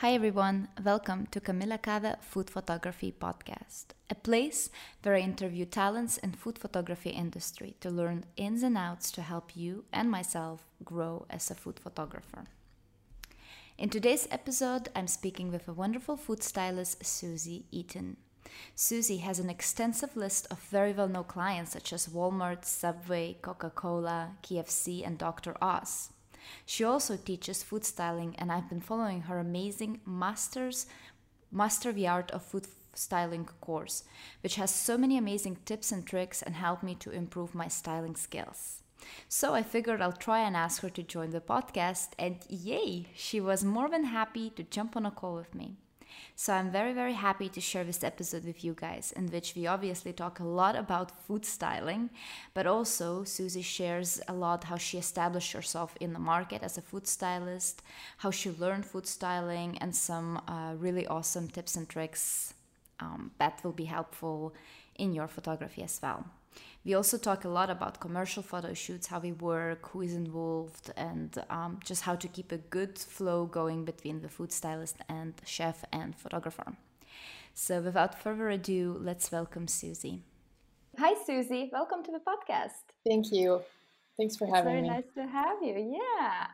Hi everyone, welcome to Camilla Cave Food Photography Podcast, a place where I interview talents in food photography industry to learn ins and outs to help you and myself grow as a food photographer. In today's episode, I'm speaking with a wonderful food stylist, Susie Eaton. Susie has an extensive list of very well known clients such as Walmart, Subway, Coca Cola, KFC, and Dr. Oz. She also teaches food styling, and I've been following her amazing master's Master the Art of Food Styling course, which has so many amazing tips and tricks and helped me to improve my styling skills. So I figured I'll try and ask her to join the podcast, and yay, she was more than happy to jump on a call with me. So I'm very, very happy to share this episode with you guys, in which we obviously talk a lot about food styling, but also Susie shares a lot how she established herself in the market as a food stylist, how she learned food styling, and some uh, really awesome tips and tricks um, that will be helpful in your photography as well. We also talk a lot about commercial photo shoots, how we work, who is involved, and um, just how to keep a good flow going between the food stylist and chef and photographer. So, without further ado, let's welcome Susie. Hi, Susie. Welcome to the podcast. Thank you. Thanks for it's having very me. Very nice to have you. Yeah.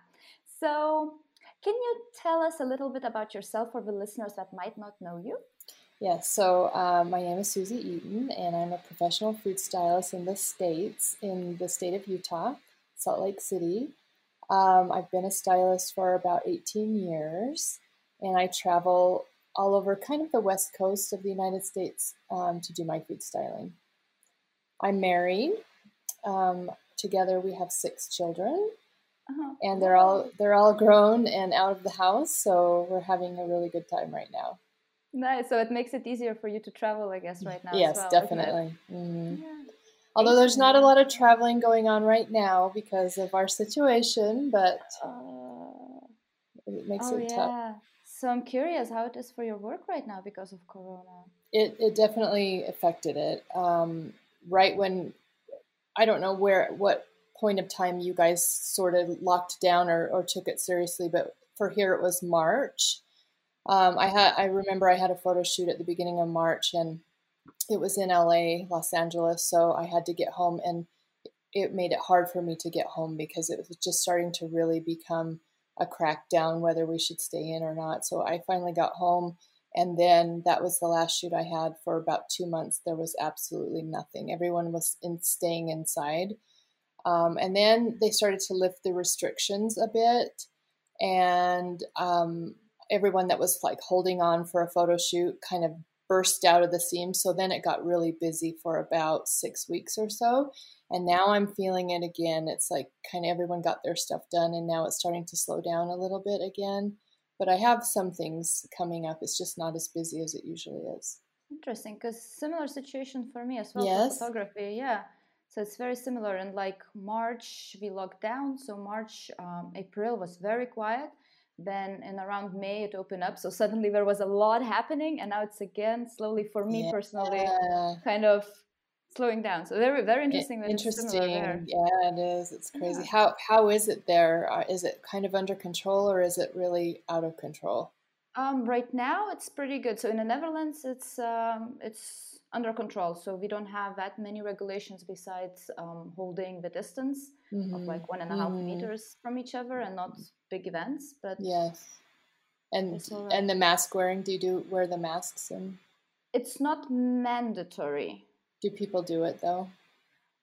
So, can you tell us a little bit about yourself for the listeners that might not know you? Yes, so uh, my name is Susie Eaton, and I'm a professional food stylist in the States, in the state of Utah, Salt Lake City. Um, I've been a stylist for about 18 years, and I travel all over kind of the west coast of the United States um, to do my food styling. I'm married. Um, together, we have six children, Uh-huh. and they're all they're all grown and out of the house, so we're having a really good time right now. Nice. So it makes it easier for you to travel, I guess, right now. as yes, well, doesn't it? definitely. Mhm. Yeah. Although there's not a lot of traveling going on right now because of our situation, but Uh, it makes oh it tough. yeah. So I'm curious how it is for your work right now because of Corona. It it definitely affected it. Um, right when I don't know where what point of time you guys sort of locked down or, or took it seriously, but for here it was March. Um, I had I remember I had a photo shoot at the beginning of March and it was in LA, Los Angeles, so I had to get home and it made it hard for me to get home because it was just starting to really become a crackdown whether we should stay in or not. So I finally got home and then that was the last shoot I had for about two months. There was absolutely nothing. Everyone was in staying inside. Um, and then they started to lift the restrictions a bit. And um, everyone that was like holding on for a photo shoot kind of burst out of the seams. So then it got really busy for about six weeks or so. And now I'm feeling it again. It's like kind of everyone got their stuff done, and now it's starting to slow down a little bit again. But I have some things coming up. It's just not as busy as it usually is. Interesting, because similar situation for me as well Yes. photography. Yeah. So it's very similar. And like March, we locked down. So March, um, April was very quiet. Then in around May, it opened up. So suddenly there was a lot happening, and now it's again slowly for me Yeah. personally kind of slowing down. So very very interesting. that Interesting. Yeah, it is. It's crazy. Yeah. How how is it there? Uh, it kind of under control or is it really out of control? Um, right now, it's pretty good. So in the Netherlands, it's um, it's under control. So we don't have that many regulations besides um, holding the distance of Mhm. like one and a half Mhm. meters from each other and not big events. But Yes. And right. and the mask wearing, do you do wear the masks and it's not mandatory. do people do it though?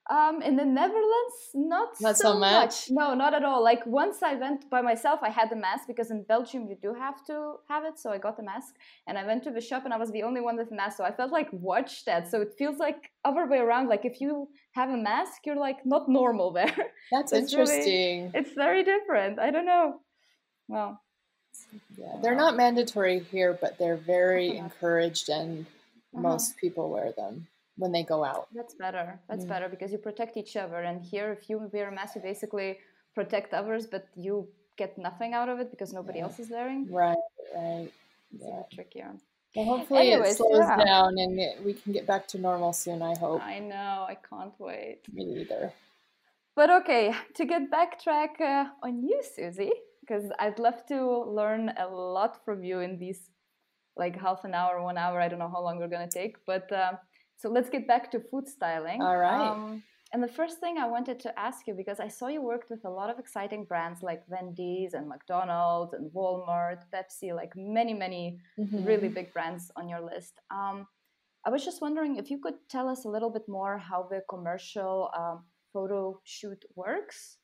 Um, in the Netherlands, not, Not so so much? No, not at all. Like once I went by myself, I had the mask because in Belgium you do have to have it. So I got the mask and I went to the shop and I was the only one with a mask. So I felt like watched that. So it feels like other way around. Like if you have a mask, you're like not normal there. That's It's really- interesting. it's very different. I don't know. Well, yeah. They're not mandatory here, but they're very encouraged and Uh-huh. most people wear them when they go out. that's better. That's Mm. better because you protect each other. And here, if you wear a mask, you basically protect others, but you get nothing out of it because nobody Yeah. else is wearing. Right, right. It's Yeah. trickier. Well, hopefully Anyways, it slows yeah. down and it, we can get back to normal soon. I hope. I know. I can't wait. Me neither. But okay, to get backtrack uh, on you, Susie, because I'd love to learn a lot from you in these like half an hour, one hour. I don't know how long we're gonna take, but uh, so let's get back to food styling. All right. Um, and the first thing I wanted to ask you, because I saw you worked with a lot of exciting brands like Wendy's and McDonald's and Walmart, Pepsi, like many, many mm-hmm. really big brands on your list. Um, I was just wondering if you could tell us a little bit more how the commercial um, photo shoot works.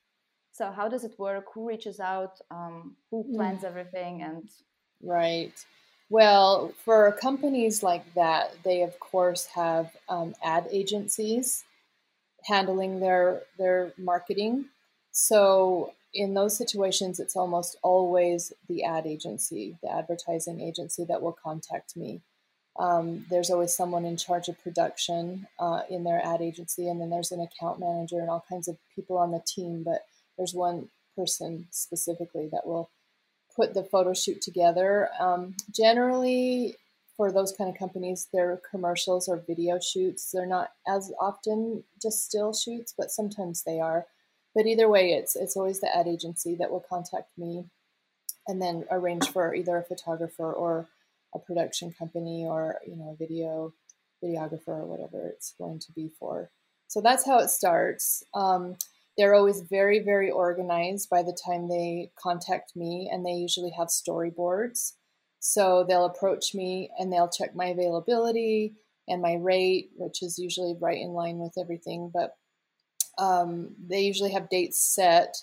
So, how does it work? Who reaches out? Um, who mm. plans mm. everything? And right. Well, for companies like that, they of course have um, ad agencies handling their their marketing. So in those situations, it's almost always the ad agency, the advertising agency that will contact me. Um, there's always someone in charge of production uh, in their ad agency, and then there's an account manager and all kinds of people on the team. But there's one person specifically that will put the photo shoot together. Um, generally, for those kind of companies, they're commercials or video shoots. They're not as often just still shoots, but sometimes they are. But either way, it's it's always the ad agency that will contact me, and then arrange for either a photographer or a production company or you know a video videographer or whatever it's going to be for. So that's how it starts. Um, they're always very very organized by the time they contact me, and they usually have storyboards so they'll approach me and they'll check my availability and my rate, which is usually right in line with everything. But um, they usually have dates set.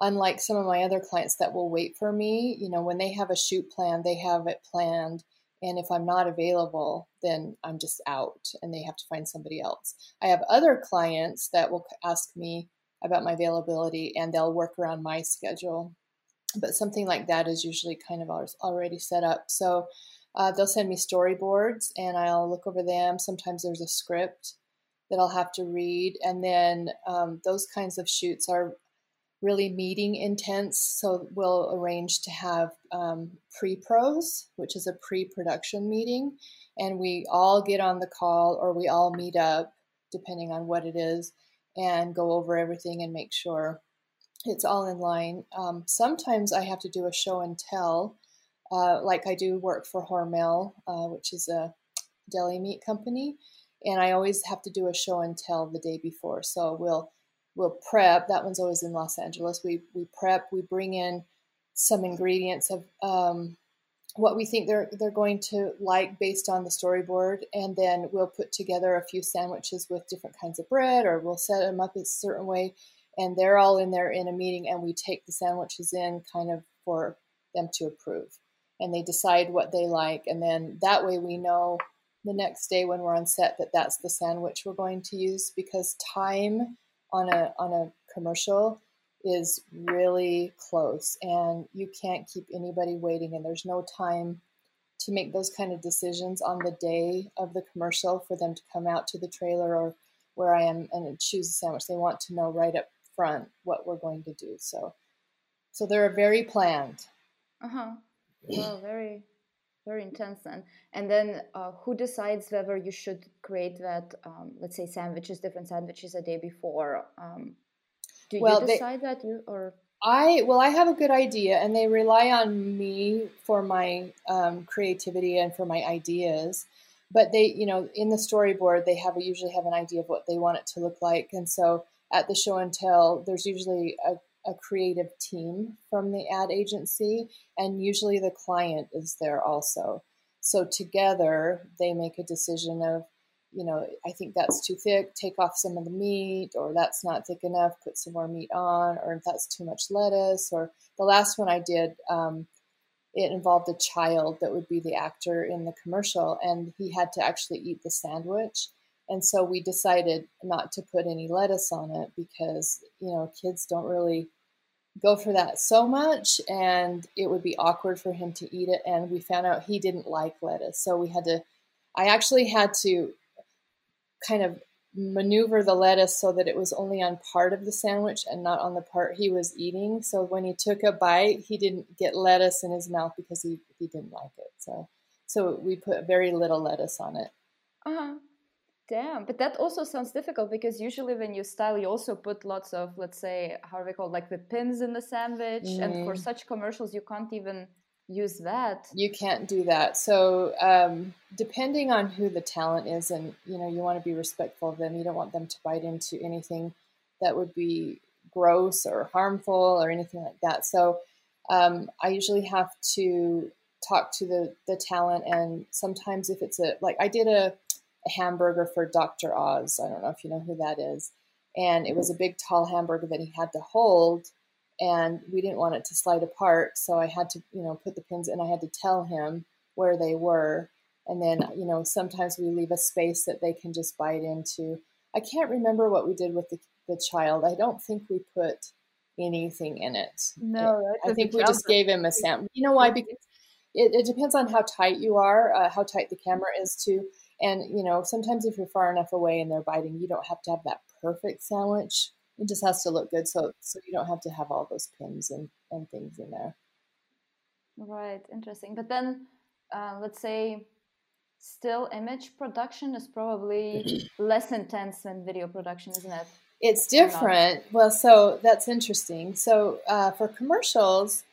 Unlike some of my other clients that will wait for me, you know, when they have a shoot plan, they have it planned. And if I'm not available, then I'm just out and they have to find somebody else. I have other clients that will ask me about my availability and they'll work around my schedule but something like that is usually kind of already set up. So uh, they'll send me storyboards and I'll look over them. Sometimes there's a script that I'll have to read. And then um, those kinds of shoots are really meeting intense. So we'll arrange to have um, pre pros, which is a pre production meeting. And we all get on the call or we all meet up, depending on what it is, and go over everything and make sure it's all in line. Um, sometimes I have to do a show and tell, uh, like I do work for Hormel, uh, which is a deli meat company, and I always have to do a show and tell the day before. So we'll we'll prep. That one's always in Los Angeles. We we prep. We bring in some ingredients of um, what we think they're they're going to like based on the storyboard, and then we'll put together a few sandwiches with different kinds of bread, or we'll set them up a certain way and they're all in there in a meeting and we take the sandwiches in kind of for them to approve. And they decide what they like and then that way we know the next day when we're on set that that's the sandwich we're going to use because time on a on a commercial is really close and you can't keep anybody waiting and there's no time to make those kind of decisions on the day of the commercial for them to come out to the trailer or where I am and choose a sandwich. They want to know right up front what we're going to do. So, so they're very planned. Uh huh. Well, very, very intense then. And then, uh, who decides whether you should create that, um, let's say, sandwiches, different sandwiches a day before? Um, do well, you decide they, that, you, or? I well, I have a good idea, and they rely on me for my um, creativity and for my ideas. But they, you know, in the storyboard, they have usually have an idea of what they want it to look like, and so at the show and tell, there's usually a, a creative team from the ad agency, and usually the client is there also. So together, they make a decision of, you know, I think that's too thick, take off some of the meat, or that's not thick enough, put some more meat on, or if that's too much lettuce. Or the last one I did, um, it involved a child that would be the actor in the commercial, and he had to actually eat the sandwich. And so we decided not to put any lettuce on it because, you know, kids don't really go for that so much and it would be awkward for him to eat it. And we found out he didn't like lettuce. So we had to, I actually had to kind of maneuver the lettuce so that it was only on part of the sandwich and not on the part he was eating. So when he took a bite, he didn't get lettuce in his mouth because he, he didn't like it. So so we put very little lettuce on it. Uh-huh Damn, but that also sounds difficult because usually when you style, you also put lots of, let's say, how are we called, like the pins in the sandwich. Mm. And for mm-hmm. such commercials, you can't even use that. You can't do that. So um, depending on who the talent is, and you know, you want to be respectful of them. You don't want them to bite into anything that would be gross or harmful or anything like that. So um, I usually have to talk to the the talent, and sometimes if it's a like I did a a hamburger for Dr. Oz. I don't know if you know who that is. And it was a big, tall hamburger that he had to hold, and we didn't want it to slide apart. So I had to, you know, put the pins and I had to tell him where they were. And then, you know, sometimes we leave a space that they can just bite into. I can't remember what we did with the, the child. I don't think we put anything in it. No, I think we just gave him a sample. You know why? Because it, it depends on how tight you are, uh, how tight the camera is too. And, you know, sometimes if you're far enough away and they're biting, you don't have to have that perfect sandwich. It just has to look good. So, so you don't have to have all those pins and, and things in there. Right. Interesting. But then, uh, let's say still image production is probably less intense than video production, isn't it? It's different. Well, so that's interesting. So uh, for commercials,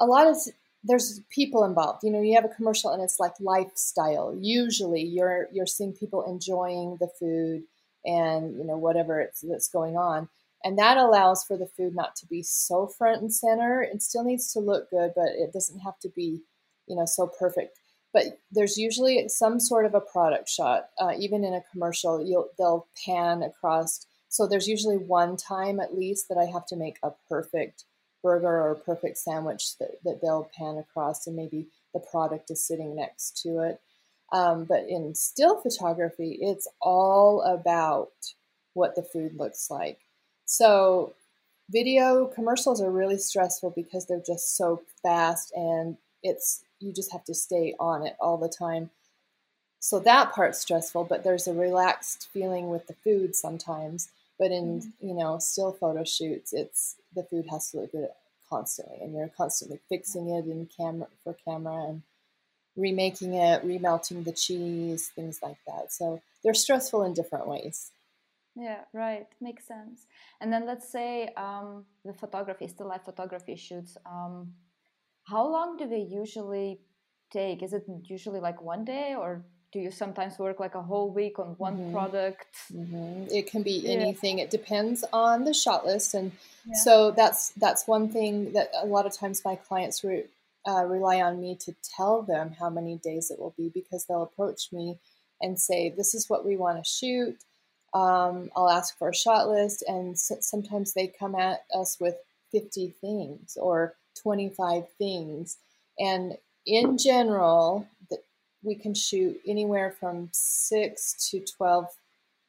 a lot of there's people involved. You know, you have a commercial and it's like lifestyle. Usually, you're you're seeing people enjoying the food and you know whatever it's that's going on, and that allows for the food not to be so front and center. It still needs to look good, but it doesn't have to be, you know, so perfect. But there's usually some sort of a product shot. Uh, even in a commercial, you'll they'll pan across. So there's usually one time at least that I have to make a perfect burger or a perfect sandwich that, that they'll pan across and maybe the product is sitting next to it. Um, but in still photography, it's all about what the food looks like. So video commercials are really stressful because they're just so fast and it's you just have to stay on it all the time. So that part's stressful, but there's a relaxed feeling with the food sometimes. But in mm-hmm. you know still photo shoots, it's the food has to look good constantly, and you're constantly fixing it in camera for camera and remaking it, remelting the cheese, things like that. So they're stressful in different ways. Yeah, right. Makes sense. And then let's say um, the photography, still life photography shoots. Um, how long do they usually take? Is it usually like one day, or do you sometimes work like a whole week on one mm-hmm. product mm-hmm. it can be anything yeah. it depends on the shot list and yeah. so that's that's one thing that a lot of times my clients re, uh, rely on me to tell them how many days it will be because they'll approach me and say this is what we want to shoot um, i'll ask for a shot list and sometimes they come at us with 50 things or 25 things and in general we can shoot anywhere from six to 12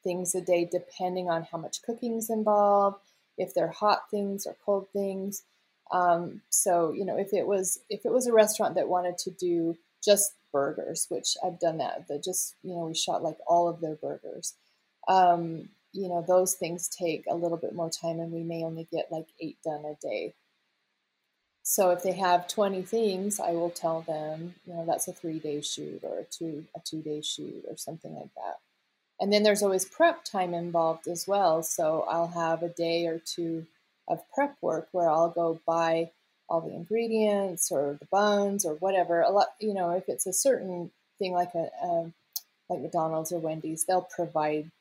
things a day, depending on how much cooking is involved, if they're hot things or cold things. Um, so, you know, if it was if it was a restaurant that wanted to do just burgers, which I've done that, that just you know we shot like all of their burgers. Um, you know, those things take a little bit more time, and we may only get like eight done a day. So if they have 20 things, I will tell them, you know, that's a three day shoot or a two a two day shoot or something like that. And then there's always prep time involved as well. So I'll have a day or two of prep work where I'll go buy all the ingredients or the buns or whatever. A lot, you know, if it's a certain thing like a, a like McDonald's or Wendy's, they'll provide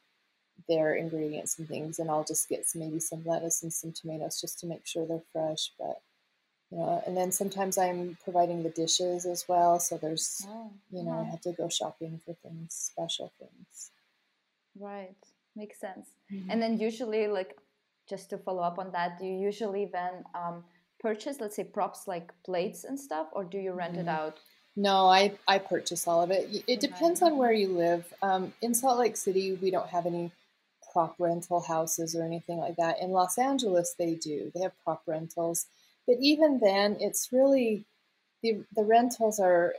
their ingredients and things, and I'll just get some, maybe some lettuce and some tomatoes just to make sure they're fresh. But you know, and then sometimes I'm providing the dishes as well. So there's, oh, you know, yeah. I have to go shopping for things, special things. Right, makes sense. Mm-hmm. And then usually, like, just to follow up on that, do you usually then um, purchase, let's say, props like plates and stuff, or do you rent mm-hmm. it out? No, I, I purchase all of it. It depends on where you live. Um, in Salt Lake City, we don't have any prop rental houses or anything like that. In Los Angeles, they do. They have prop rentals. But even then, it's really the the rentals are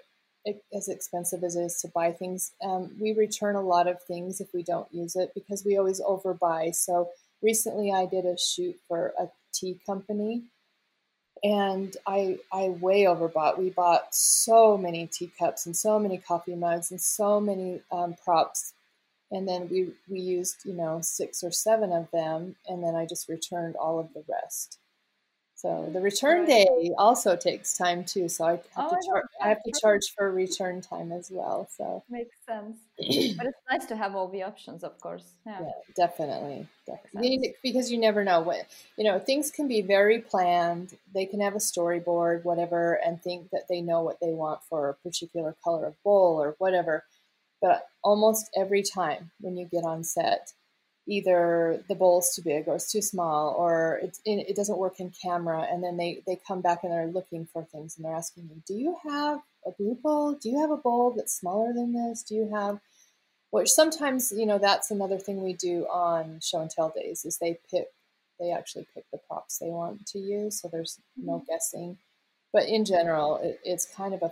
as expensive as it is to buy things. Um, we return a lot of things if we don't use it because we always overbuy. So recently, I did a shoot for a tea company, and I I way overbought. We bought so many teacups and so many coffee mugs and so many um, props and then we we used you know six or seven of them, and then I just returned all of the rest. So the return day also takes time too. So I have, oh, to, char- I have to charge for return time as well. So makes sense. but it's nice to have all the options, of course. Yeah, yeah definitely, definitely. Because you never know what you know. Things can be very planned. They can have a storyboard, whatever, and think that they know what they want for a particular color of bowl or whatever. But almost every time when you get on set, either the bowl's too big or it's too small or it's in, it doesn't work in camera and then they, they come back and they're looking for things and they're asking me do you have a blue bowl? Do you have a bowl that's smaller than this? Do you have which sometimes you know that's another thing we do on show and tell days is they pick they actually pick the props they want to use so there's no mm-hmm. guessing. But in general it, it's kind of a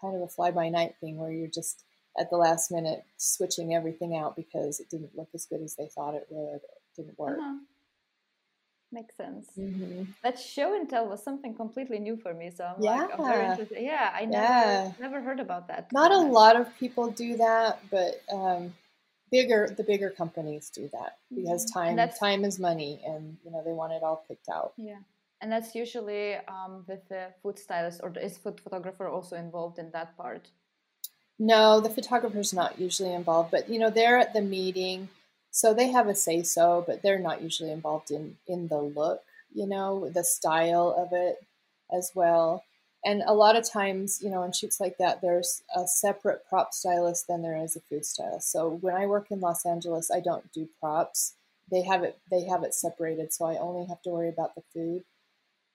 kind of a fly by night thing where you're just at the last minute switching everything out because it didn't look as good as they thought it would. It didn't work. Uh-huh. Makes sense. Mm-hmm. That show and tell was something completely new for me. So I'm yeah. like, I'm very interested. Yeah, I never yeah. never heard about that. Not a lot of people do that, but um, bigger the bigger companies do that because mm-hmm. time time is money, and you know they want it all picked out. Yeah. And that's usually um, with the food stylist, or is food photographer also involved in that part? No, the photographer's not usually involved, but you know, they're at the meeting, so they have a say so, but they're not usually involved in in the look, you know, the style of it as well. And a lot of times, you know, in shoots like that, there's a separate prop stylist than there is a food stylist. So when I work in Los Angeles, I don't do props. They have it they have it separated, so I only have to worry about the food.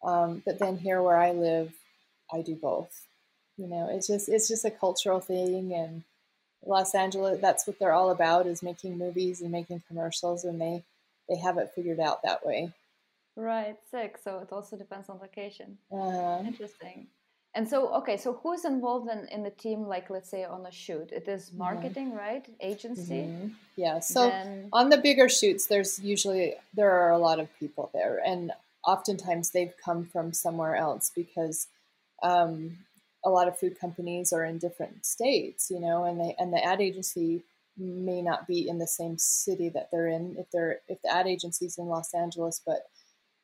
Um, but then here where I live, I do both you know it's just it's just a cultural thing and los angeles that's what they're all about is making movies and making commercials and they they have it figured out that way right sick so it also depends on location uh-huh. interesting and so okay so who's involved in, in the team like let's say on a shoot it is mm-hmm. marketing mm-hmm. right agency mm-hmm. yeah so then... on the bigger shoots there's usually there are a lot of people there and oftentimes they've come from somewhere else because um, a lot of food companies are in different states, you know, and they and the ad agency may not be in the same city that they're in. If they're if the ad agency's in Los Angeles, but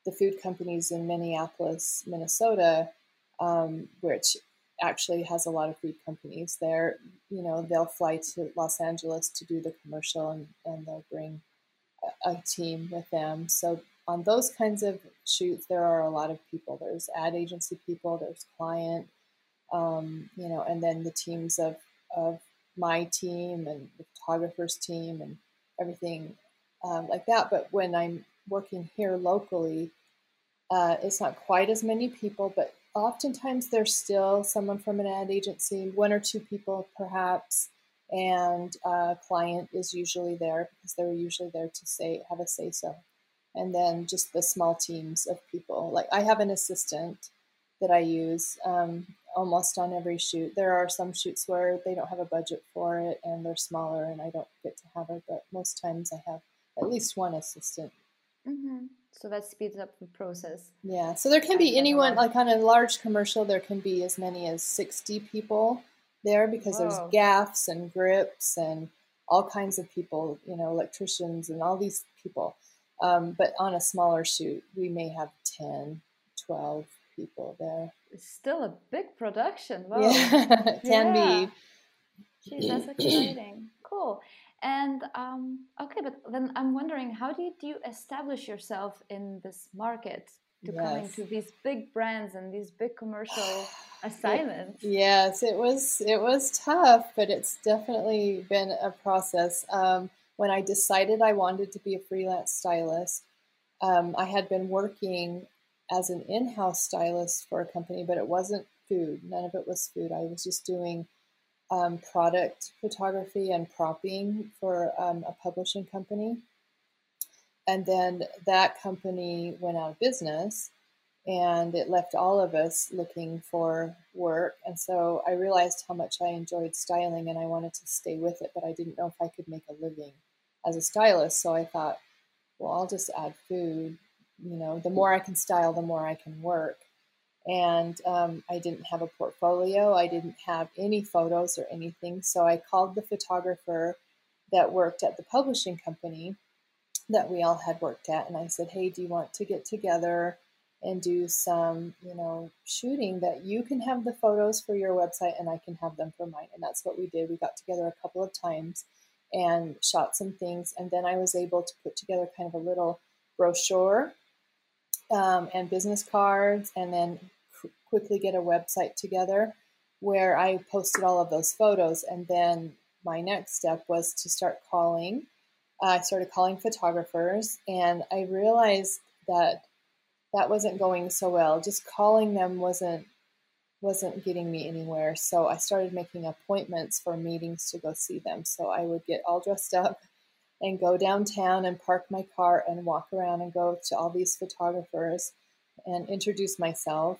the food companies in Minneapolis, Minnesota, um, which actually has a lot of food companies there, you know, they'll fly to Los Angeles to do the commercial and, and they'll bring a, a team with them. So on those kinds of shoots, there are a lot of people. There's ad agency people, there's client, um, you know, and then the teams of, of my team and the photographer's team and everything um, like that. But when I'm working here locally, uh, it's not quite as many people, but oftentimes there's still someone from an ad agency, one or two people perhaps, and a client is usually there because they're usually there to say have a say so. And then just the small teams of people. Like I have an assistant that I use um, almost on every shoot. There are some shoots where they don't have a budget for it and they're smaller and I don't get to have it, but most times I have at least one assistant. Mm-hmm. So that speeds up the process. Yeah. So there can be anyone, like on a large commercial, there can be as many as 60 people there because Whoa. there's gaffs and grips and all kinds of people, you know, electricians and all these people. Um, but on a smaller shoot, we may have 10, 12 people there. It's still a big production. Wow. Yeah, it can yeah. be. Jeez, that's exciting. cool. And um, okay, but then I'm wondering, how did you establish yourself in this market to yes. coming to these big brands and these big commercial assignments? It, yes, it was it was tough, but it's definitely been a process. Um, when I decided I wanted to be a freelance stylist, um, I had been working as an in-house stylist for a company, but it wasn't food. None of it was food. I was just doing um, product photography and propping for um, a publishing company. And then that company went out of business and it left all of us looking for work. And so I realized how much I enjoyed styling and I wanted to stay with it, but I didn't know if I could make a living as a stylist. So I thought, well, I'll just add food you know, the more I can style, the more I can work. And um, I didn't have a portfolio. I didn't have any photos or anything. So I called the photographer that worked at the publishing company that we all had worked at. And I said, Hey, do you want to get together and do some, you know, shooting that you can have the photos for your website and I can have them for mine? And that's what we did. We got together a couple of times and shot some things. And then I was able to put together kind of a little brochure um, and business cards and then quickly get a website together where I posted all of those photos. And then my next step was to start calling. Uh, I started calling photographers, and I realized that that wasn't going so well. Just calling them wasn't wasn't getting me anywhere. So I started making appointments for meetings to go see them. So I would get all dressed up and go downtown and park my car and walk around and go to all these photographers and introduce myself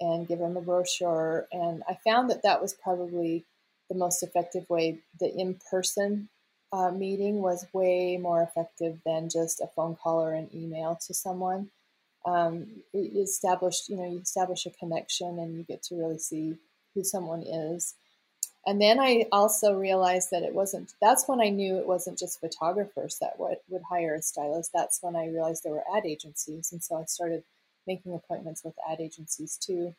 and give them a brochure. And I found that that was probably the most effective way. The in person uh, meeting was way more effective than just a phone call or an email to someone. Um, it established, you know, you establish a connection and you get to really see who someone is. And then I also realized that it wasn't, that's when I knew it wasn't just photographers that would, would hire a stylist. That's when I realized there were ad agencies. And so I started making appointments with ad agencies too.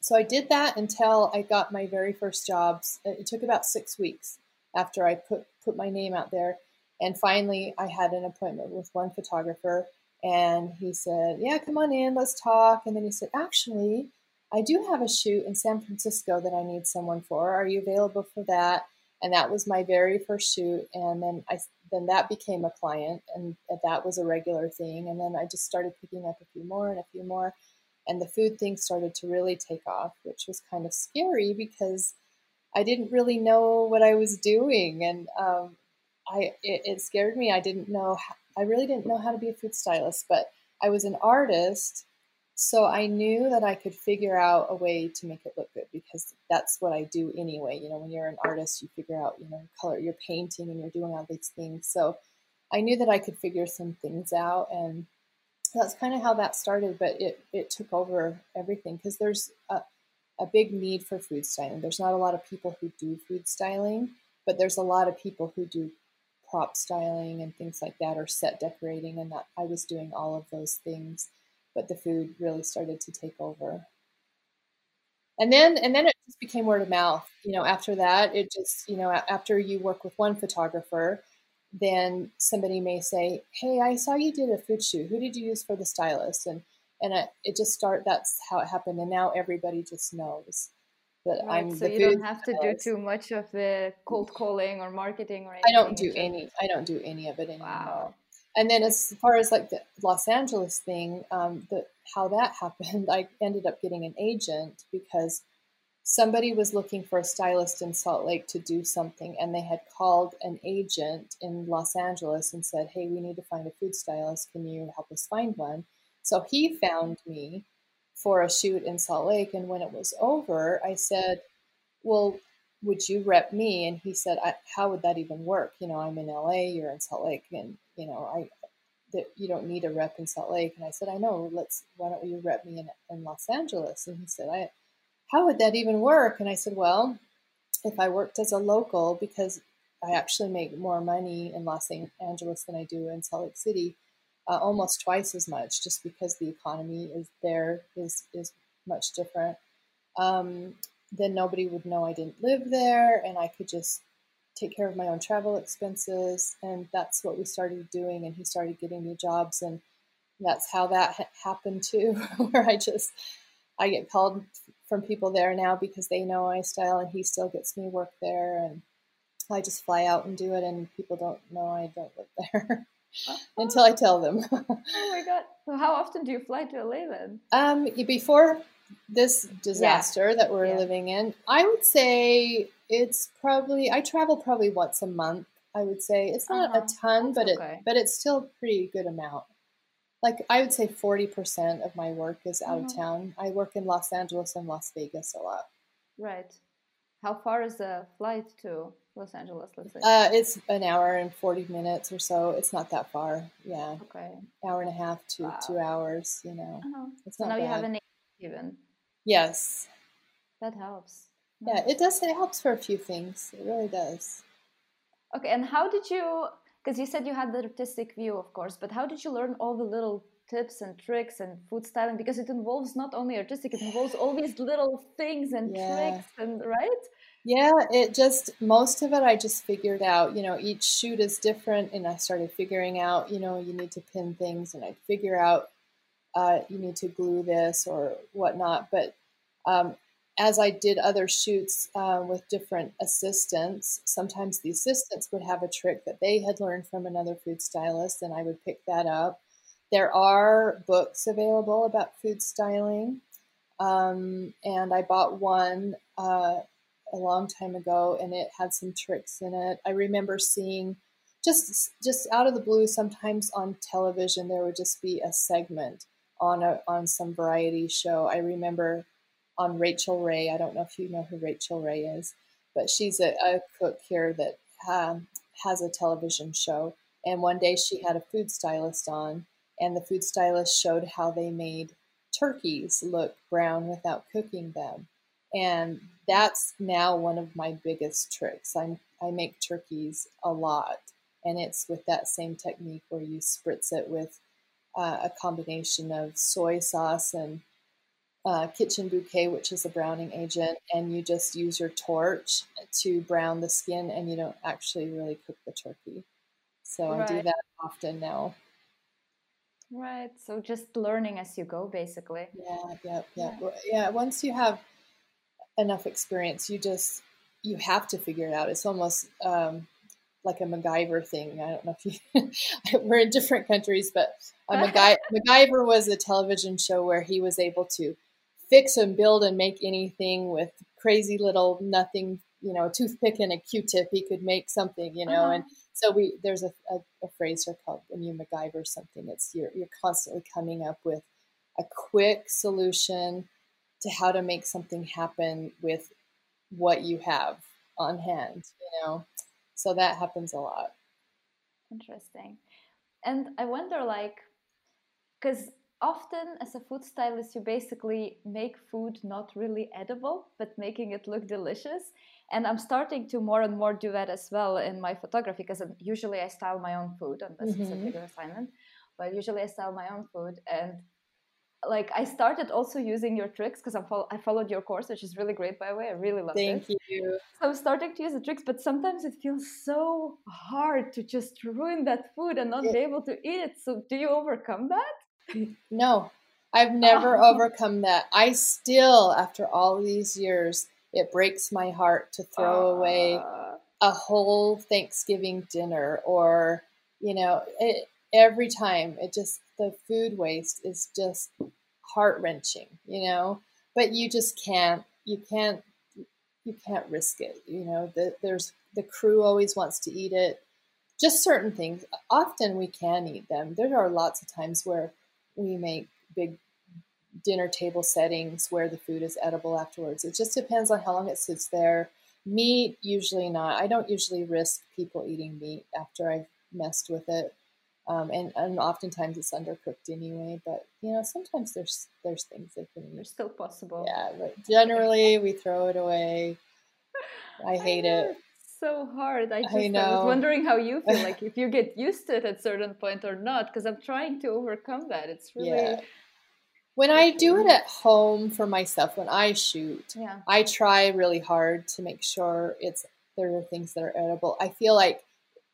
So I did that until I got my very first jobs. It took about six weeks after I put put my name out there, and finally I had an appointment with one photographer, and he said, "Yeah, come on in, let's talk." And then he said, "Actually, I do have a shoot in San Francisco that I need someone for. Are you available for that?" And that was my very first shoot, and then I then that became a client, and that was a regular thing. And then I just started picking up a few more and a few more, and the food thing started to really take off, which was kind of scary because I didn't really know what I was doing, and um, I it, it, scared me. I didn't know. I really didn't know how to be a food stylist, but I was an artist, so I knew that I could figure out a way to make it look good because that's what I do anyway. You know, when you're an artist, you figure out you know color. You're painting and you're doing all these things, so I knew that I could figure some things out and that's kind of how that started, but it, it took over everything because there's a, a big need for food styling. There's not a lot of people who do food styling, but there's a lot of people who do prop styling and things like that or set decorating and that I was doing all of those things, but the food really started to take over. And then and then it just became word of mouth. You know, after that, it just, you know, after you work with one photographer, then somebody may say, "Hey, I saw you did a food shoot. Who did you use for the stylist?" And and it, it just start. That's how it happened, and now everybody just knows that right, I'm. So you don't have stylist. to do too much of the cold calling or marketing or anything. I don't do any. I don't do any of it anymore. Wow. And then as far as like the Los Angeles thing, um, the how that happened, I ended up getting an agent because somebody was looking for a stylist in Salt Lake to do something, and they had called an agent in Los Angeles and said, Hey, we need to find a food stylist. Can you help us find one? So he found me for a shoot in Salt Lake. And when it was over, I said, Well, would you rep me? And he said, How would that even work? You know, I'm in LA, you're in Salt Lake, and, you know, I, that you don't need a rep in Salt Lake. And I said, I know, let's, why don't you rep me in, in Los Angeles? And he said, I, how would that even work? And I said, well, if I worked as a local, because I actually make more money in Los Angeles than I do in Salt Lake City, uh, almost twice as much, just because the economy is there is is much different. Um, then nobody would know I didn't live there, and I could just take care of my own travel expenses, and that's what we started doing. And he started getting me jobs, and that's how that ha- happened too, where I just I get called from people there now because they know I style and he still gets me work there and I just fly out and do it and people don't know I don't live there until I tell them. oh my god. So how often do you fly to LA then? Um before this disaster yeah. that we're yeah. living in, I would say it's probably I travel probably once a month. I would say it's not uh-huh. a ton, That's but okay. it but it's still a pretty good amount like I would say 40% of my work is out mm-hmm. of town. I work in Los Angeles and Las Vegas a lot. Right. How far is the flight to Los Angeles, let's say? Uh, it's an hour and 40 minutes or so. It's not that far. Yeah. Okay. Hour and a half to wow. two hours, you know. Uh-huh. It's so not now bad. you have an even. Yes. That helps. Yeah, it does. It helps for a few things. It really does. Okay, and how did you? Because you said you had the artistic view, of course, but how did you learn all the little tips and tricks and food styling? Because it involves not only artistic, it involves all these little things and yeah. tricks, and right? Yeah, it just most of it I just figured out. You know, each shoot is different, and I started figuring out. You know, you need to pin things, and I figure out uh, you need to glue this or whatnot. But um, as I did other shoots uh, with different assistants, sometimes the assistants would have a trick that they had learned from another food stylist, and I would pick that up. There are books available about food styling, um, and I bought one uh, a long time ago, and it had some tricks in it. I remember seeing just just out of the blue, sometimes on television, there would just be a segment on a on some variety show. I remember on Rachael Ray. I don't know if you know who Rachael Ray is, but she's a, a cook here that um, has a television show. And one day she had a food stylist on, and the food stylist showed how they made turkeys look brown without cooking them. And that's now one of my biggest tricks. i I make turkeys a lot, and it's with that same technique where you spritz it with uh, a combination of soy sauce and uh, kitchen bouquet, which is a browning agent, and you just use your torch to brown the skin, and you don't actually really cook the turkey. So right. I do that often now. Right. So just learning as you go, basically. Yeah. Yeah. Yeah. Yeah. yeah once you have enough experience, you just you have to figure it out. It's almost um, like a MacGyver thing. I don't know if you we're in different countries, but a MacGyver was a television show where he was able to fix and build and make anything with crazy little nothing, you know, a toothpick and a Q-tip. He could make something, you know, uh-huh. and so we there's a, a, a phrase here called when you MacGyver something. It's you're you're constantly coming up with a quick solution to how to make something happen with what you have on hand, you know. So that happens a lot. Interesting. And I wonder like because often as a food stylist you basically make food not really edible but making it look delicious and i'm starting to more and more do that as well in my photography because usually i style my own food mm-hmm. a mm-hmm. bigger assignment but usually i style my own food and like i started also using your tricks because i followed your course which is really great by the way. I really love it. Thank you. So i'm starting to use the tricks but sometimes it feels so hard to just ruin that food and not be able to eat it. So do you overcome that? No, I've never oh. overcome that. I still, after all these years, it breaks my heart to throw uh. away a whole Thanksgiving dinner or, you know, it, every time it just, the food waste is just heart wrenching, you know, but you just can't, you can't, you can't risk it. You know, the, there's the crew always wants to eat it. Just certain things. Often we can eat them. There are lots of times where we make big dinner table settings where the food is edible afterwards. It just depends on how long it sits there. Meat, usually not. I don't usually risk people eating meat after I've messed with it. Um, and, and oftentimes it's undercooked anyway. But you know, sometimes there's there's things that can. They're still possible. Yeah, but generally we throw it away. I hate it so hard. I just I, I, was wondering how you feel, like if you get used to it at certain point or not, because I'm trying to overcome that. It's really. Yeah. When I do it at home for myself, when I shoot, yeah. I try really hard to make sure it's there are things that are edible. I feel like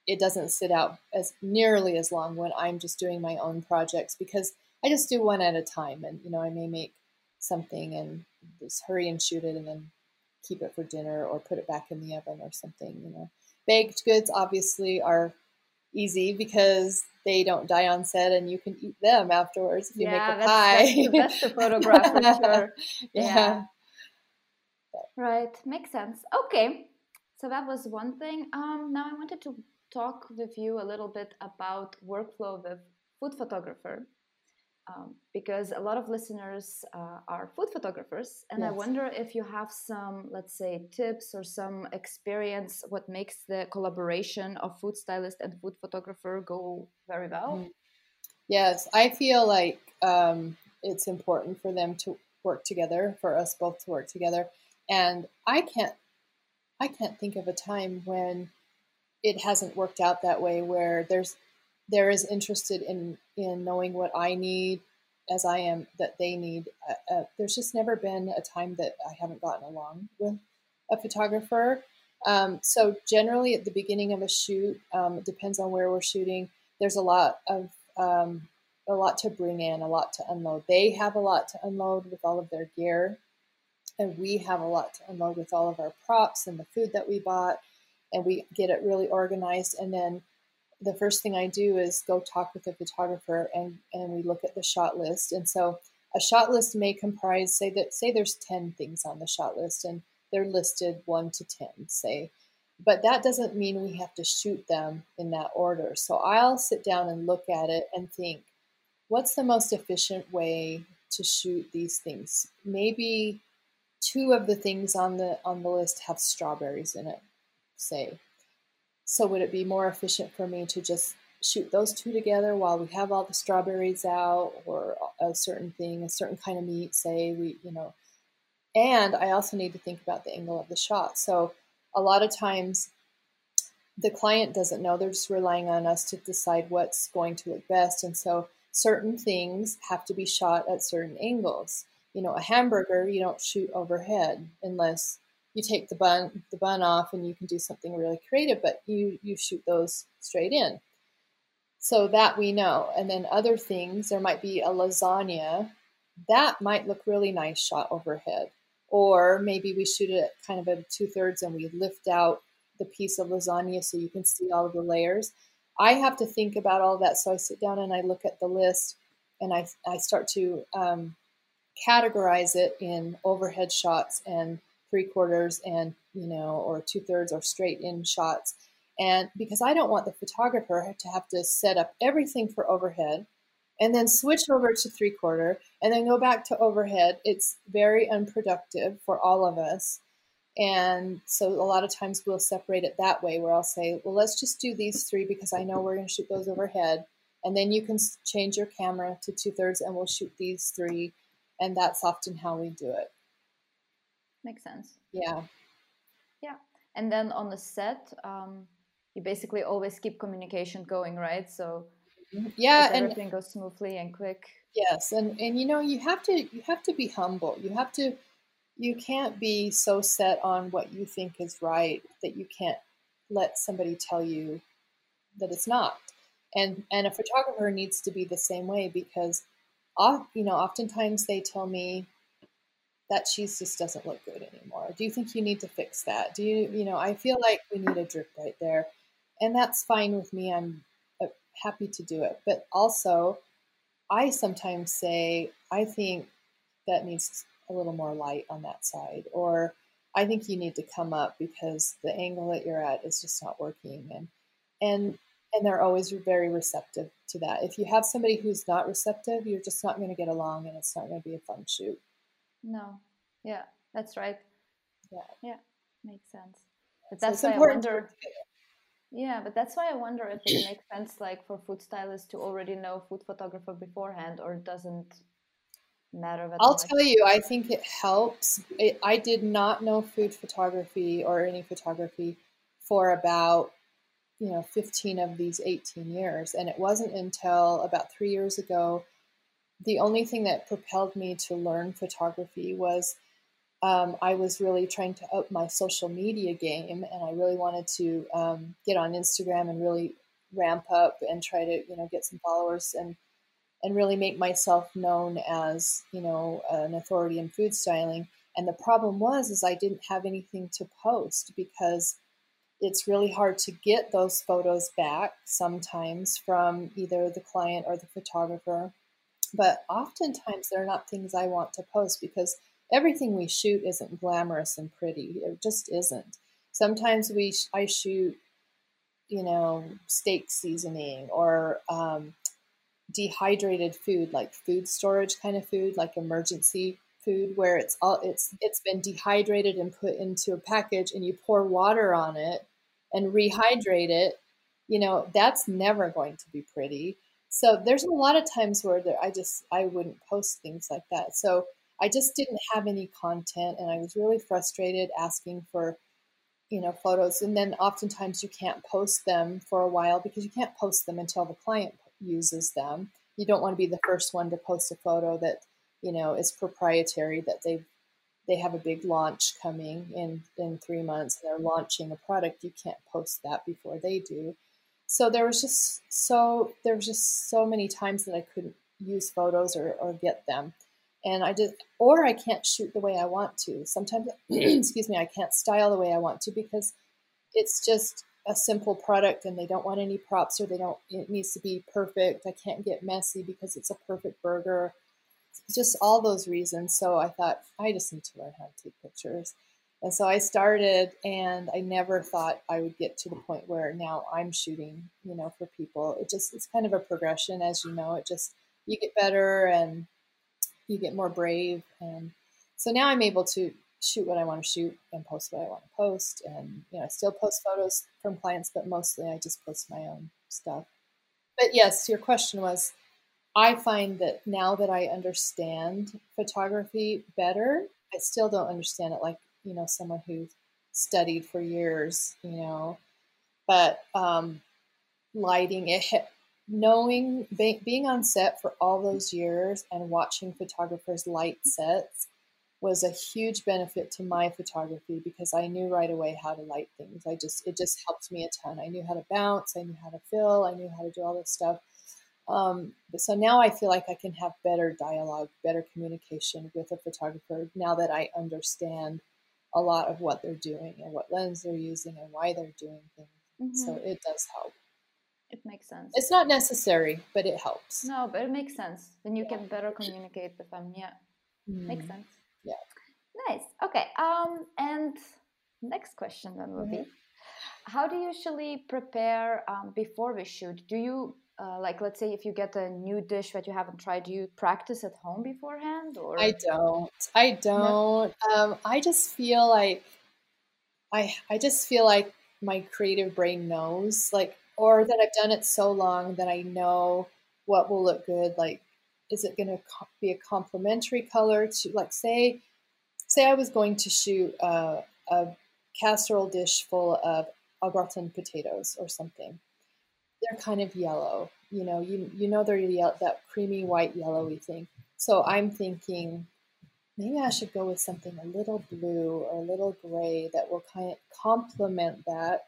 it doesn't sit out as nearly as long when I'm just doing my own projects because I just do one at a time, and you know I may make something and just hurry and shoot it, and then keep it for dinner or put it back in the oven or something, you know. Baked goods obviously are easy because they don't die on set and you can eat them afterwards if you yeah, make a pie. That's, that's the photograph for sure. Yeah. yeah. Right, makes sense. Okay. So that was one thing. Um, now I wanted to talk with you a little bit about workflow with food photographer um, because a lot of listeners uh, are food photographers and yes. i wonder if you have some let's say tips or some experience what makes the collaboration of food stylist and food photographer go very well mm. yes i feel like um, it's important for them to work together for us both to work together and i can't i can't think of a time when it hasn't worked out that way where there's there is interested in in knowing what I need as I am that they need. Uh, uh, there's just never been a time that I haven't gotten along with a photographer. Um, so generally, at the beginning of a shoot, um, it depends on where we're shooting. There's a lot of um, a lot to bring in, a lot to unload. They have a lot to unload with all of their gear, and we have a lot to unload with all of our props and the food that we bought, and we get it really organized. And then the first thing I do is go talk with the photographer, and and we look at the shot list. And so a shot list may comprise say that say there's ten things on the shot list, and they're listed one to 10, say. But that doesn't mean we have to shoot them in that order. So I'll sit down and look at it and think, what's the most efficient way to shoot these things? Maybe two of the things on the on the list have strawberries in it, say. So would it be more efficient for me to just shoot those two together while we have all the strawberries out or a certain thing, a certain kind of meat, say we, you know, and I also need to think about the angle of the shot. So a lot of times the client doesn't know, they're just relying on us to decide what's going to look best. And so certain things have to be shot at certain angles. You know, a hamburger you don't shoot overhead unless you take the bun the bun off and you can do something really creative, but you you shoot those straight in. So that we know. And then other things, there might be a lasagna that might look really nice shot overhead or maybe we shoot it kind of at two thirds and we lift out the piece of lasagna so you can see all of the layers. I have to think about all that. So I sit down and I look at the list and I, I start to um, categorize it in overhead shots and three quarters and, you know, or two thirds or straight in shots. And because I don't want the photographer to have to set up everything for overhead and then switch over to three quarter and then go back to overhead. It's very unproductive for all of us. And so a lot of times we'll separate it that way where I'll say, well, let's just do these three because I know we're going to shoot those overhead. And then you can change your camera to two thirds and we'll shoot these three. And that's often how we do it. Makes sense. Yeah. Yeah. And then on the set, um, you basically always keep communication going, right? So yeah and everything goes smoothly and quick yes and and you know you have to you have to be humble you have to you can't be so set on what you think is right that you can't let somebody tell you that it's not and and a photographer needs to be the same way because you know oftentimes they tell me that cheese just doesn't look good anymore do you think you need to fix that do you you know i feel like we need a drip right there and that's fine with me i'm uh, happy to do it. But also, I sometimes say, I think that needs a little more light on that side, or I think you need to come up because the angle that you're at is just not working. And and and they're always very receptive to that. If you have somebody who's not receptive, you're just not going to get along, and it's not going to be a fun shoot. No, yeah, that's right. Yeah, yeah, makes sense. But that's so why I wonder. Yeah, but that's why I wonder if it makes sense, like for food stylists, to already know food photographer beforehand, or doesn't matter. I'll much. tell you, I think it helps. It, I did not know food photography or any photography for about you know 15 of these 18 years, and it wasn't until about three years ago. The only thing that propelled me to learn photography was um, I was really trying to up my social media game, and I really wanted to um, get on Instagram and really ramp up and try to you know get some followers and and really make myself known as you know an authority in food styling. And the problem was is I didn't have anything to post because it's really hard to get those photos back sometimes from either the client or the photographer. But oftentimes they're not things I want to post because everything we shoot isn't glamorous and pretty. It just isn't. Sometimes we I shoot, you know, steak seasoning or um, dehydrated food, like food storage kind of food, like emergency food, where it's all it's it's been dehydrated and put into a package, and you pour water on it and rehydrate it. You know, that's never going to be pretty. So there's a lot of times where there, I just I wouldn't post things like that. So I just didn't have any content and I was really frustrated asking for, you know photos. And then oftentimes you can't post them for a while because you can't post them until the client uses them. You don't want to be the first one to post a photo that you know is proprietary that they've they have a big launch coming in in three months and they're launching a product. You can't post that before they do so there was just so there was just so many times that i couldn't use photos or, or get them and i just or i can't shoot the way i want to sometimes excuse me i can't style the way i want to because it's just a simple product and they don't want any props or they don't it needs to be perfect i can't get messy because it's a perfect burger just all those reasons. So I thought, I just need to learn how to take pictures. And so I started, and I never thought I would get to the point where now I'm shooting, you know, for people. It just, it's kind of a progression, as you know. It just, you get better and you get more brave. And so now I'm able to shoot what I want to shoot and post what I want to post. And, you know, I still post photos from clients, but mostly I just post my own stuff. But yes, your question was, I find that now that I understand photography better, I still don't understand it like, you know, someone who studied for years, you know, but um, lighting it, knowing, be, being on set for all those years and watching photographers light sets was a huge benefit to my photography because I knew right away how to light things. I just, it just helped me a ton. I knew how to bounce, I knew how to fill, I knew how to do all this stuff um, so now I feel like I can have better dialogue, better communication with a photographer now that I understand a lot of what they're doing and what lens they're using and why they're doing things. Mm-hmm. So it does help. It makes sense. It's not necessary, but it helps. No, but it makes sense. Then you yeah. can better communicate with them. Yeah, mm-hmm. makes sense. Yeah. Nice. Okay. Um, and next question then will mm-hmm. be, how do you usually prepare um, before we shoot? Do you uh, like let's say if you get a new dish that you haven't tried do you practice at home beforehand or? I don't. I don't. Um, i just feel like i i just feel like my creative brain knows like or that i've done it so long that i know what will look good. Like is it going to co- be a complementary color to like say say i was going to shoot a, a casserole dish full of au gratin potatoes or something they're kind of yellow. You know, you you know they're that creamy white yellowy thing. So I'm thinking maybe I should go with something a little blue or a little gray that will kind of complement that.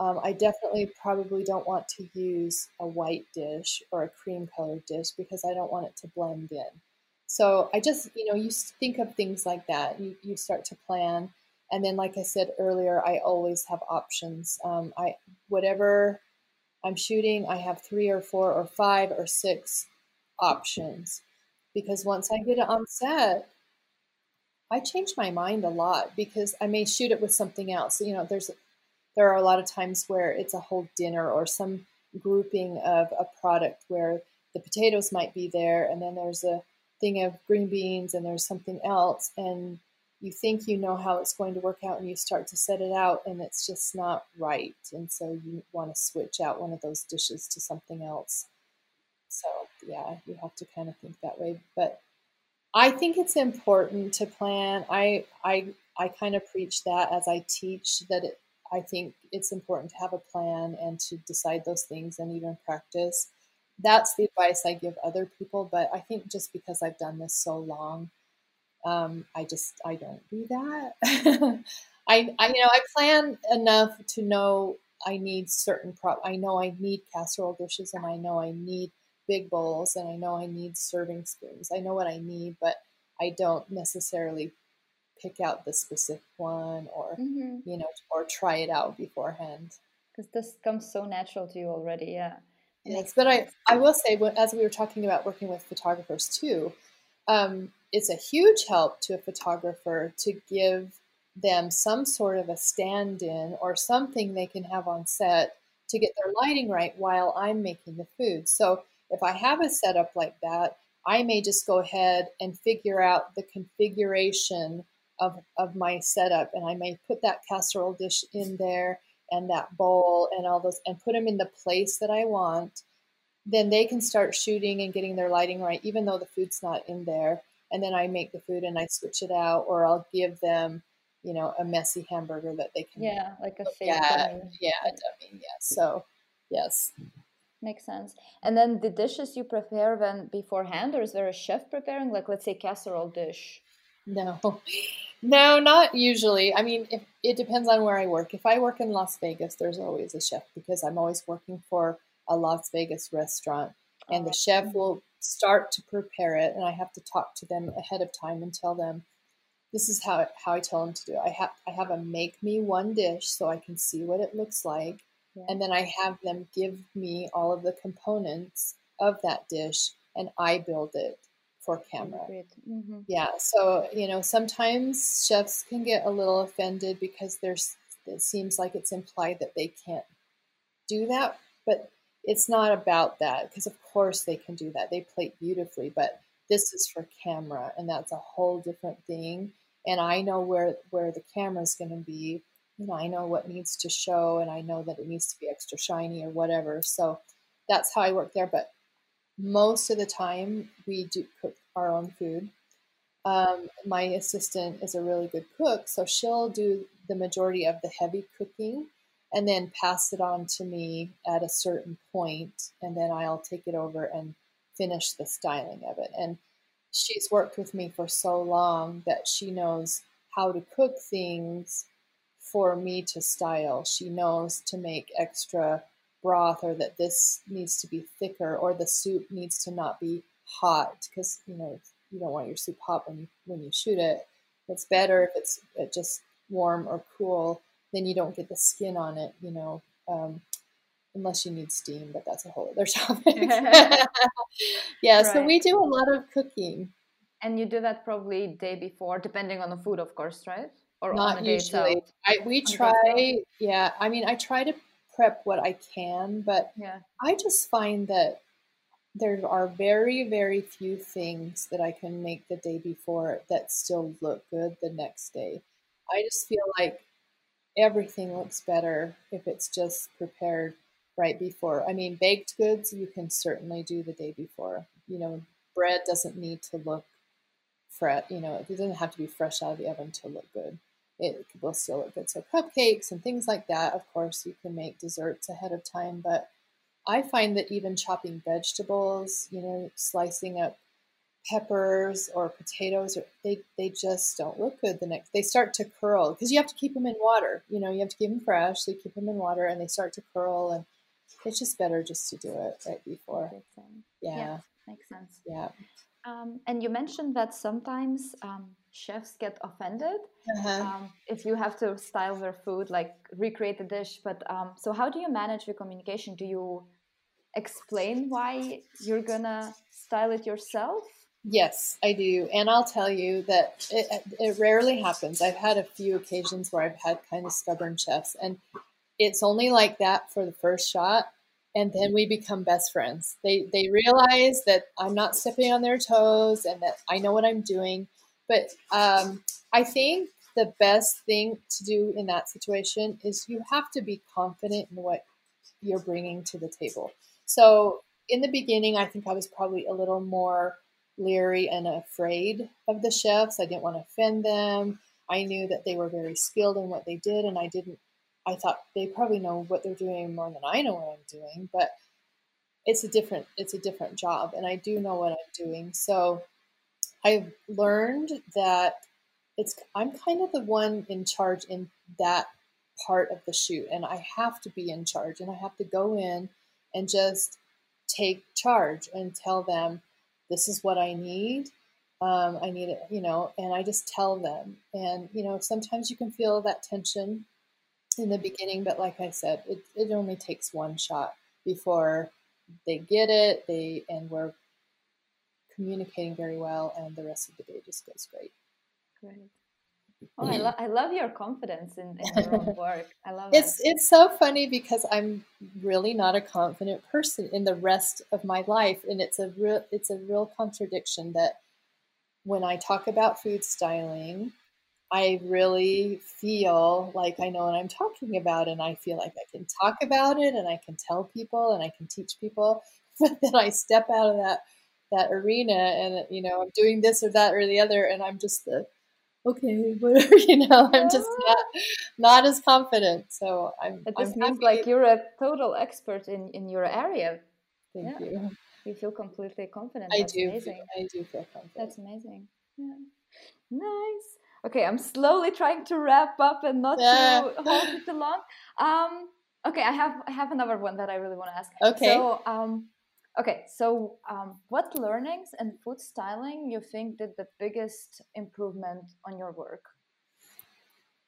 Um, I definitely probably don't want to use a white dish or a cream colored dish because I don't want it to blend in. So I just, you know, you think of things like that. You, you start to plan. And then, like I said earlier, I always have options. Um, I whatever I'm shooting, I have three or four or five or six options because once I get it on set, I change my mind a lot because I may shoot it with something else. You know, there's there are a lot of times where it's a whole dinner or some grouping of a product where the potatoes might be there and then there's a thing of green beans and there's something else and you think you know how it's going to work out and you start to set it out and it's just not right. And so you want to switch out one of those dishes to something else. So, yeah, you have to kind of think that way. But I think it's important to plan. I I I kind of preach that as I teach that it I think it's important to have a plan and to decide those things and even practice. That's the advice I give other people, but I think just because I've done this so long, um, I just I don't do that. I, I you know I plan enough to know I need certain prop. I know I need casserole dishes, and I know I need big bowls, and I know I need serving spoons. I know what I need, but I don't necessarily pick out the specific one or mm-hmm. you know or try it out beforehand. Because this comes so natural to you already, yeah. Yes, but I I will say as we were talking about working with photographers too, um, it's a huge help to a photographer to give them some sort of a stand in or something they can have on set to get their lighting right while I'm making the food. So if I have a setup like that, I may just go ahead and figure out the configuration of, of my setup and I may put that casserole dish in there and that bowl and all those and put them in the place that I want. Then they can start shooting and getting their lighting right, even though the food's not in there and then I make the food and I switch it out, or I'll give them, you know, a messy hamburger that they can yeah, like a fake yeah, dummy. yeah, dummy, yeah. So yes, Makes sense. And then the dishes you prepare then beforehand, or is there a chef preparing, like let's say casserole dish? no, no, not usually. I mean, if, it depends on where I work. If I work in Las Vegas, there's always a chef because I'm always working for a Las Vegas restaurant, and the chef will start to prepare it, and I have to talk to them ahead of time and tell them this is how how I tell them to do it. I have I have a make me one dish so I can see what it looks like, Yeah. and then I have them give me all of the components of that dish, and I build it for camera. Great. hmm Yeah, so you know sometimes chefs can get a little offended because there's it seems like it's implied that they can't do that, but it's not about that because of course they can do that. They plate beautifully, but this is for camera and that's a whole different thing. And I know where where the camera is going to be. You know, I know what needs to show and I know that it needs to be extra shiny or whatever. So that's how I work there, but most of the time we do cook our own food. Um, my assistant is a really good cook, so she'll do the majority of the heavy cooking and then pass it on to me at a certain point, and then I'll take it over and finish the styling of it. And she's worked with me for so long that she knows how to cook things for me to style. She knows to make extra broth or that this needs to be thicker or the soup needs to not be hot because you know you don't want your soup hot when you when you shoot it. It's better if it's uh, just warm or cool. Then you don't get the skin on it, you know, um, unless you need steam. But that's a whole other topic. yeah, so we do a lot of cooking. And you do that probably day before, depending on the food, of course, right? Or Not the usually. I we On try. Yeah, I mean, I try to prep what I can, but Yeah. I just find that there are very, very few things that I can make the day before that still look good the next day. I just feel like everything looks better if it's just prepared right before. I mean, baked goods you can certainly do the day before. You know, bread doesn't need to look fresh. You know, it doesn't have to be fresh out of the oven to look good. It will still look good. So cupcakes and things like that, of course, you can make desserts ahead of time, but I find that even chopping vegetables, you know, slicing up peppers or potatoes, or they they just don't look good the next. They start to curl because you have to keep them in water. You know, you have to keep them fresh, so you keep them in water, and they start to curl, and it's just better just to do it right before. Makes sense. Yeah, makes sense. yeah. Um, and you mentioned that sometimes um, chefs get offended Uh-huh. um, if you have to style their food, like recreate the dish. But um, so, how do you manage your communication? Do you explain why you're gonna style it yourself? Yes, I do. And I'll tell you that it, it rarely happens. I've had a few occasions where I've had kind of stubborn chefs, and it's only like that for the first shot. And then we become best friends. They, they realize that I'm not stepping on their toes and that I know what I'm doing. But um, I think the best thing to do in that situation is you have to be confident in what you're bringing to the table. So in the beginning, I think I was probably a little more leery and afraid of the chefs. I didn't want to offend them. I knew that they were very skilled in what they did, and I didn't. I thought they probably know what they're doing more than I know what I'm doing, but it's a different it's a different job, and I do know what I'm doing. So I've learned that it's I'm kind of the one in charge in that part of the shoot, and I have to be in charge, and I have to go in and just take charge and tell them this is what I need. Um, I need it, you know, and I just tell them. And, you know, sometimes you can feel that tension in the beginning, but like I said, it, it only takes one shot before they get it, they and we're communicating very well, and the rest of the day just goes great. Great. Oh, I, lo- I love your confidence in, in your own work. I love It's it. it's so funny because I'm really not a confident person in the rest of my life, and it's a real it's a real contradiction that when I talk about food styling, I really feel like I know what I'm talking about, and I feel like I can talk about it, and I can tell people, and I can teach people. But then I step out of that that arena, and you know I'm doing this or that or the other, and I'm just the okay, but you know, I'm just not not as confident. So I'm. It just I'm means like you're a total expert in in your area. Thank yeah. you. You feel completely confident. I That's do. Amazing. Feel, I do feel confident. That's amazing. Yeah. Nice. Okay, I'm slowly trying to wrap up and not yeah. to hold it too long. Um, okay, I have I have another one that I really want to ask. Okay. So, um, okay, so um, what learnings and food styling you think did the biggest improvement on your work?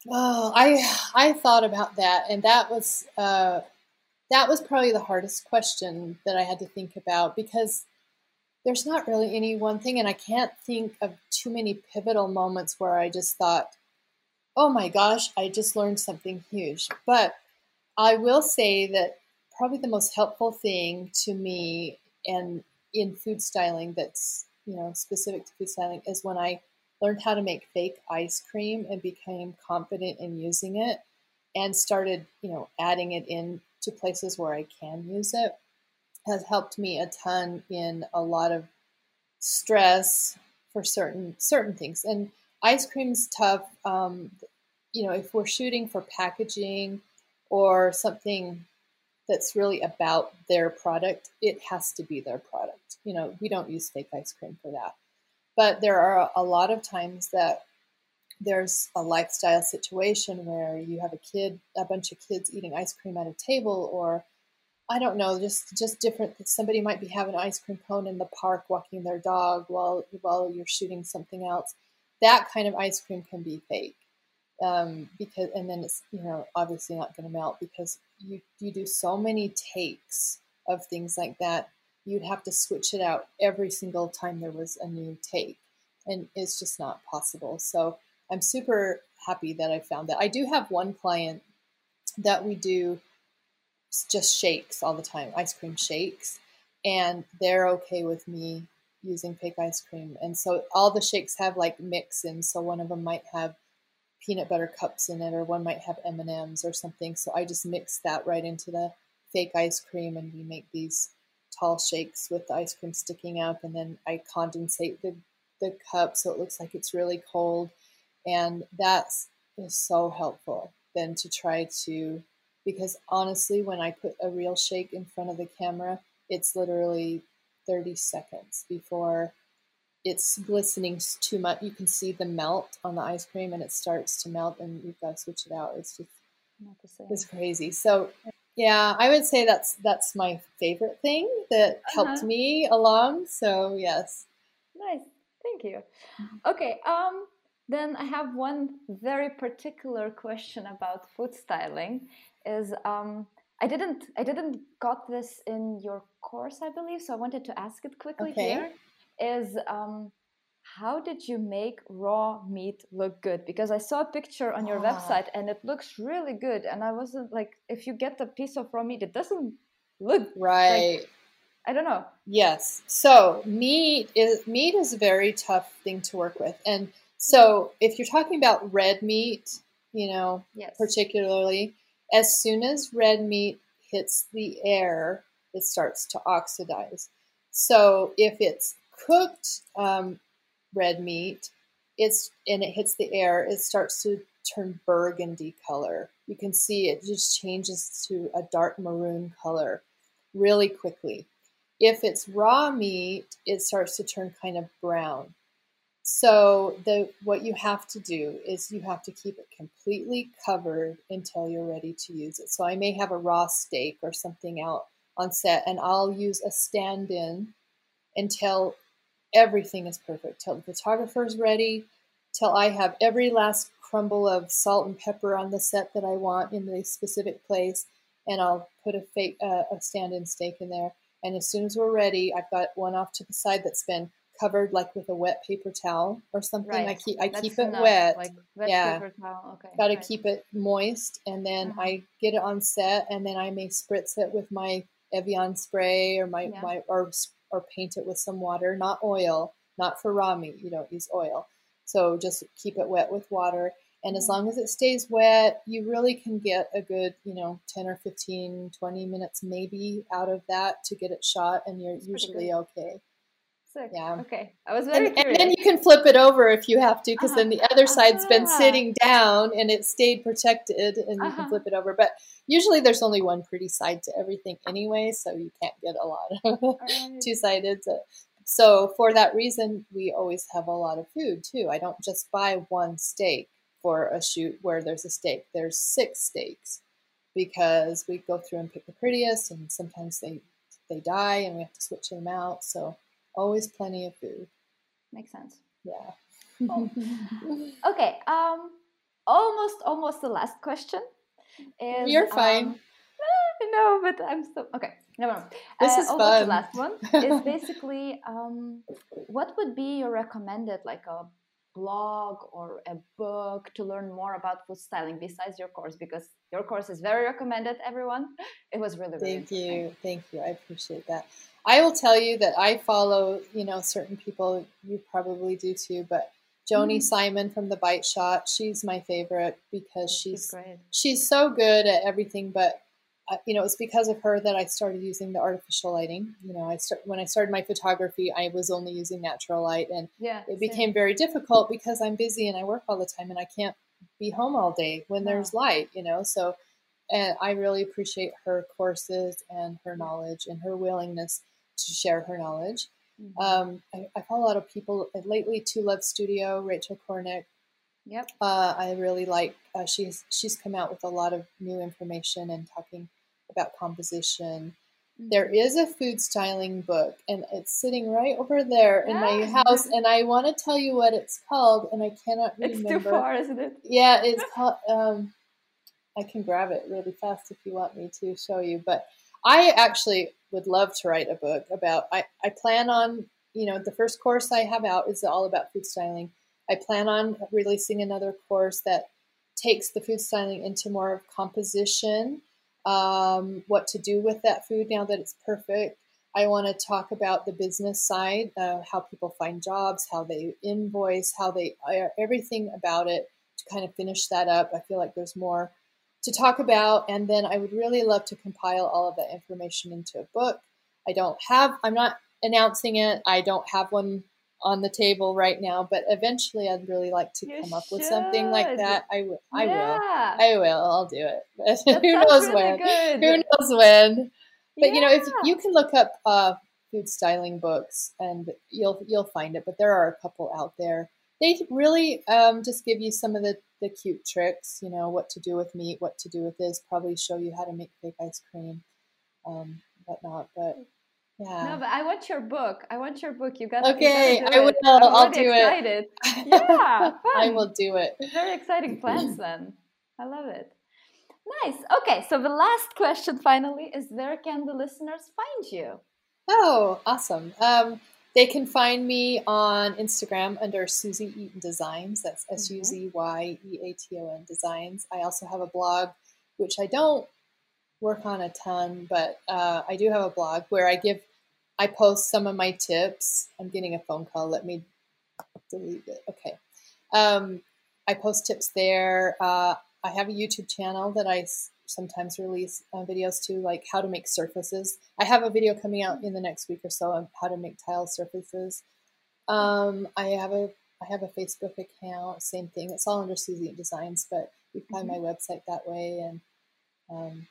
Oh, I I thought about that, and that was uh, that was probably the hardest question that I had to think about because there's not really any one thing, and I can't think of too many pivotal moments where I just thought, "Oh my gosh, I just learned something huge." But I will say that probably the most helpful thing to me and in food styling that's you know specific to food styling is when I learned how to make fake ice cream and became confident in using it and started you know adding it in to places where I can use it has helped me a ton in a lot of stress for certain certain things. And ice cream's tough um, you know if we're shooting for packaging or something that's really about their product, it has to be their product. You know, we don't use fake ice cream for that. But there are a lot of times that there's a lifestyle situation where you have a kid, a bunch of kids eating ice cream at a table, or I don't know, just just different. Somebody might be having an ice cream cone in the park, walking their dog while while you're shooting something else. That kind of ice cream can be fake um, because and then it's you know obviously not going to melt because you you do so many takes of things like that you'd have to switch it out every single time there was a new take and it's just not possible. So i'm super happy that i found that. I do have one client that we do just shakes all the time ice cream shakes and they're okay with me using fake ice cream. And so all the shakes have like mix in so one of them might have peanut butter cups in it, or one might have M and M's or something. So I just mix that right into the fake ice cream, and we make these tall shakes with the ice cream sticking up, and then I condensate the the cup so it looks like it's really cold, and that's is so helpful. Then to try to because honestly, when I put a real shake in front of the camera, it's literally 30 seconds before it's glistening too much. You can see the melt on the ice cream, and it starts to melt, and you've got to switch it out. It's just not the same. It's crazy. So, yeah, I would say that's that's my favorite thing that uh-huh. helped me along. So, yes. Nice. Thank you. Okay. Um. Then I have one very particular question about food styling. Is um. I didn't I didn't got this in your course, I believe, so I wanted to ask it quickly okay. here is um, how did you make raw meat look good? Because I saw a picture on your ah. website and it looks really good. And I wasn't like, if you get a piece of raw meat, it doesn't look right. Like, I don't know. Yes. So meat is meat is a very tough thing to work with, and so if you're talking about red meat, you know, yes. particularly, as soon as red meat hits the air, it starts to oxidize. So if it's cooked um, red meat, it's and it hits the air, it starts to turn burgundy color. You can see it just changes to a dark maroon color really quickly. If it's raw meat, it starts to turn kind of brown. So the what you have to do is you have to keep it completely covered until you're ready to use it. So I may have a raw steak or something out on set and I'll use a stand-in until everything is perfect till the photographer is ready, till I have every last crumble of salt and pepper on the set that I want in the specific place, and I'll put a fake uh, a stand-in steak in there. And as soon as we're ready, I've got one off to the side that's been covered like with a wet paper towel or something. Right. I keep I that's keep it wet. Like wet yeah. paper towel. Okay. Got to right. keep it moist, and then uh-huh. I get it on set, and then I may spritz it with my Evian spray or my yeah. my or or paint it with some water, not oil, not for raw meat. You don't use oil. So just keep it wet with water. And as mm-hmm. long as it stays wet, you really can get a good, you know, 10 or 15, 20 minutes maybe out of that to get it shot, and you're That's usually okay. Sick. Yeah. Okay. I was very And, curious. and then you can flip it over if you have to, because Uh-huh. then the other side's been Ah. sitting down and it stayed protected, and you Uh-huh. can flip it over. But usually there's only one pretty side to everything anyway, so you can't get a lot of Alright. two sided. So for that reason, we always have a lot of food too. I don't just buy one steak for a shoot where there's a steak. There's six steaks because we go through and pick the prettiest, and sometimes they they die and we have to switch them out. So always plenty of food. Makes sense. Yeah. Oh. Okay. Um, almost, almost the last question. Is, You're fine. Um, I know, but I'm so okay. Never mind. This Uh, is almost fun. The last one is basically um, what would be your recommended like a blog or a book to learn more about food styling besides your course because your course is very recommended everyone it was really, really Thank you. Thank you. I appreciate that. I will tell you that I follow, you know, certain people, you probably do too, but Joni Mhm. Simon from the Bite Shot, she's my favorite because she's she's great she's so good at everything but you know it was because of her that i started using the artificial lighting you know i start when i started my photography i was only using natural light and yeah it same. became very difficult because i'm busy and i work all the time and i can't be home all day when there's light you know so and i really appreciate her courses and her knowledge and her willingness to share her knowledge Mhm. um, I, I follow a lot of people lately Two Loves Studio Rachel Korinek yep uh, I really like. Uh, she's she's come out with a lot of new information and talking about composition. There Mhm. a food styling book, and it's sitting right over there in my house. And I want to tell you what it's called, and I cannot it's remember. too far isn't it Yeah, it's called. Um, I can grab it really fast if you want me to show you. But I actually would love to write a book about. I I plan on you know the first course I have out is all about food styling. I plan on releasing another course that takes the food styling into more of composition, um, what to do with that food now that it's perfect. I want to talk about the business side, uh, how people find jobs, how they invoice, how they everything about it to kind of finish that up. I feel like there's more to talk about, and then I would really love to compile all of that information into a book. I don't have, I'm not announcing it. I don't have one on the table right now, but eventually I'd really like to You come up with something like that. I will. I will. I will. I'll do it. But who knows really when? good. Who knows when? But you know, if you can look up uh, food styling books, and you'll you'll find it. But there are a couple out there. They really um, just give you some of the the cute tricks. You know, what to do with meat, what to do with this. Probably show you how to make fake ice cream, um, whatnot. But yeah. No, but I want your book. I want your book. You got Okay, I will. it. I'm I'll already do it. excited. Yeah, I will do it. Very exciting plans then. I love it. Nice. Okay, so the last question finally is where can the listeners find you? Oh, awesome. Um, they can find me on Instagram under Suzy Eaton Designs. That's S U Z Y E A T O N Designs. I also have a blog, which I don't work on a ton, but uh, I do have a blog where I give, I post some of my tips. I'm getting a phone call. Let me delete it. Okay. Um, I post tips there. Uh, I have a YouTube channel that I sometimes release uh, videos to, like how to make surfaces. I have a video coming out in the next week or so on how to make tile surfaces. Um, I have a I have a Facebook account. Same thing. It's all under Suzy Designs, but you can find my website that way. And um,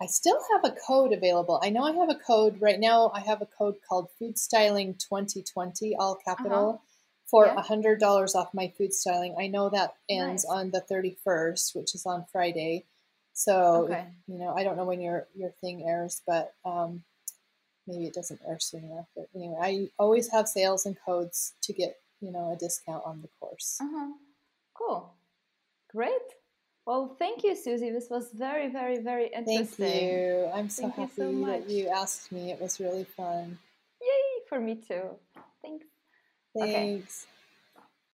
I still have a code available. I know I have a code right now. I have a code called Food Styling 2020, all capital, for Yeah. a hundred dollars off my food styling. I know that ends Nice. on the 31st, which is on Friday. So Okay. you know, I don't know when your your thing airs, but um, maybe it doesn't air soon enough. But anyway, I always have sales and codes to get you know a discount on the course. Uh-huh. Cool. Great. Well, thank you, Suzy. This was very, very, very interesting. Thank you. I'm so Thank you happy so that you asked me. It was really fun. Yay, for me too. Thanks. Okay. Thanks.